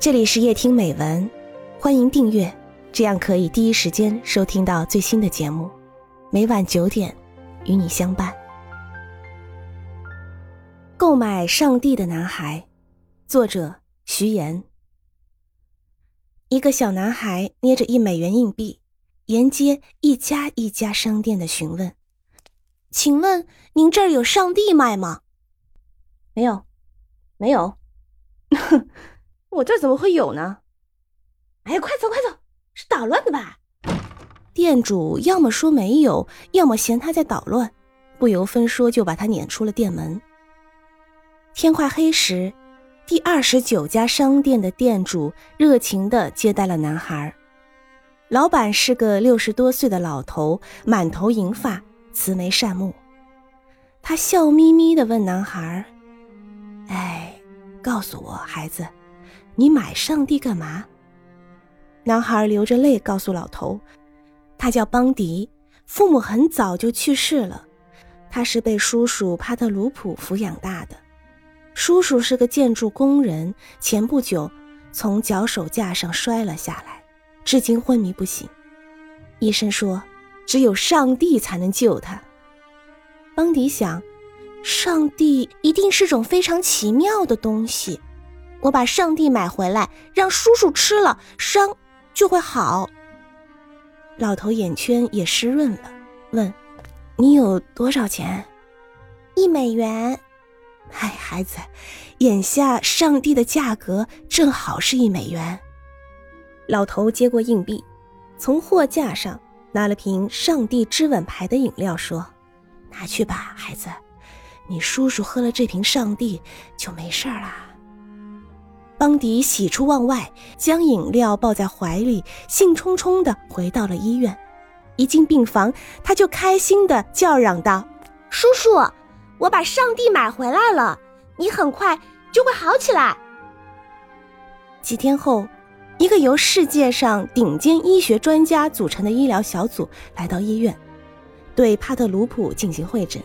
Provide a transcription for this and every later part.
这里是夜听美文，欢迎订阅，这样可以第一时间收听到最新的节目。每晚九点，与你相伴。购买上帝的男孩，作者徐岩。一个小男孩捏着一美元硬币，沿街一家一家商店的询问：“请问您这儿有上帝卖吗？”“没有，没有。”“哼 我这怎么会有呢？”“哎呀，快走快走，是捣乱的吧？”店主要么说没有，要么嫌他在捣乱，不由分说就把他撵出了店门。天快黑时。第二十九家商店的店主热情地接待了男孩。老板是个六十多岁的老头，满头银发，慈眉善目。他笑眯眯地问男孩：“哎，告诉我，孩子，你买上帝干嘛？”男孩流着泪告诉老头：“他叫邦迪，父母很早就去世了，他是被叔叔帕特鲁普抚养大的。”叔叔是个建筑工人，前不久从脚手架上摔了下来，至今昏迷不醒。医生说，只有上帝才能救他。邦迪想，上帝一定是种非常奇妙的东西。我把上帝买回来，让叔叔吃了，伤就会好。老头眼圈也湿润了，问：“你有多少钱？”一美元。哎，孩子，眼下上帝的价格正好是一美元。老头接过硬币，从货架上拿了瓶上帝之吻牌的饮料，说：“拿去吧，孩子，你叔叔喝了这瓶上帝就没事儿啦。”邦迪喜出望外，将饮料抱在怀里，兴冲冲地回到了医院。一进病房，他就开心地叫嚷道：“叔叔！”我把上帝买回来了，你很快就会好起来。几天后，一个由世界上顶尖医学专家组成的医疗小组来到医院，对帕特鲁普进行会诊。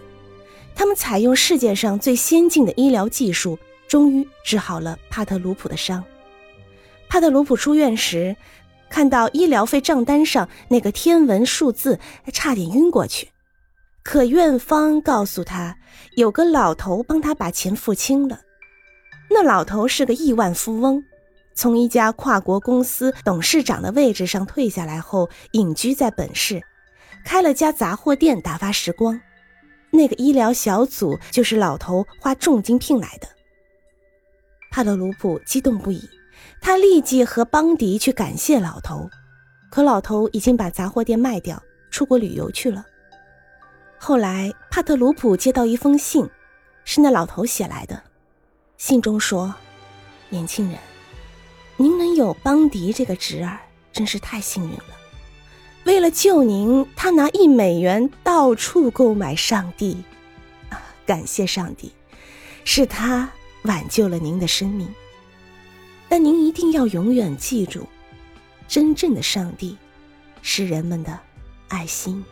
他们采用世界上最先进的医疗技术，终于治好了帕特鲁普的伤。帕特鲁普出院时，看到医疗费账单上那个天文数字，差点晕过去。可院方告诉他，有个老头帮他把钱付清了。那老头是个亿万富翁，从一家跨国公司董事长的位置上退下来后，隐居在本市，开了家杂货店打发时光。那个医疗小组就是老头花重金聘来的。帕特鲁普激动不已，他立即和邦迪去感谢老头，可老头已经把杂货店卖掉，出国旅游去了。后来，帕特鲁普接到一封信，是那老头写来的。信中说：“年轻人，您能有邦迪这个侄儿，真是太幸运了。为了救您，他拿一美元到处购买上帝。啊，感谢上帝，是他挽救了您的生命。但您一定要永远记住，真正的上帝是人们的爱心。”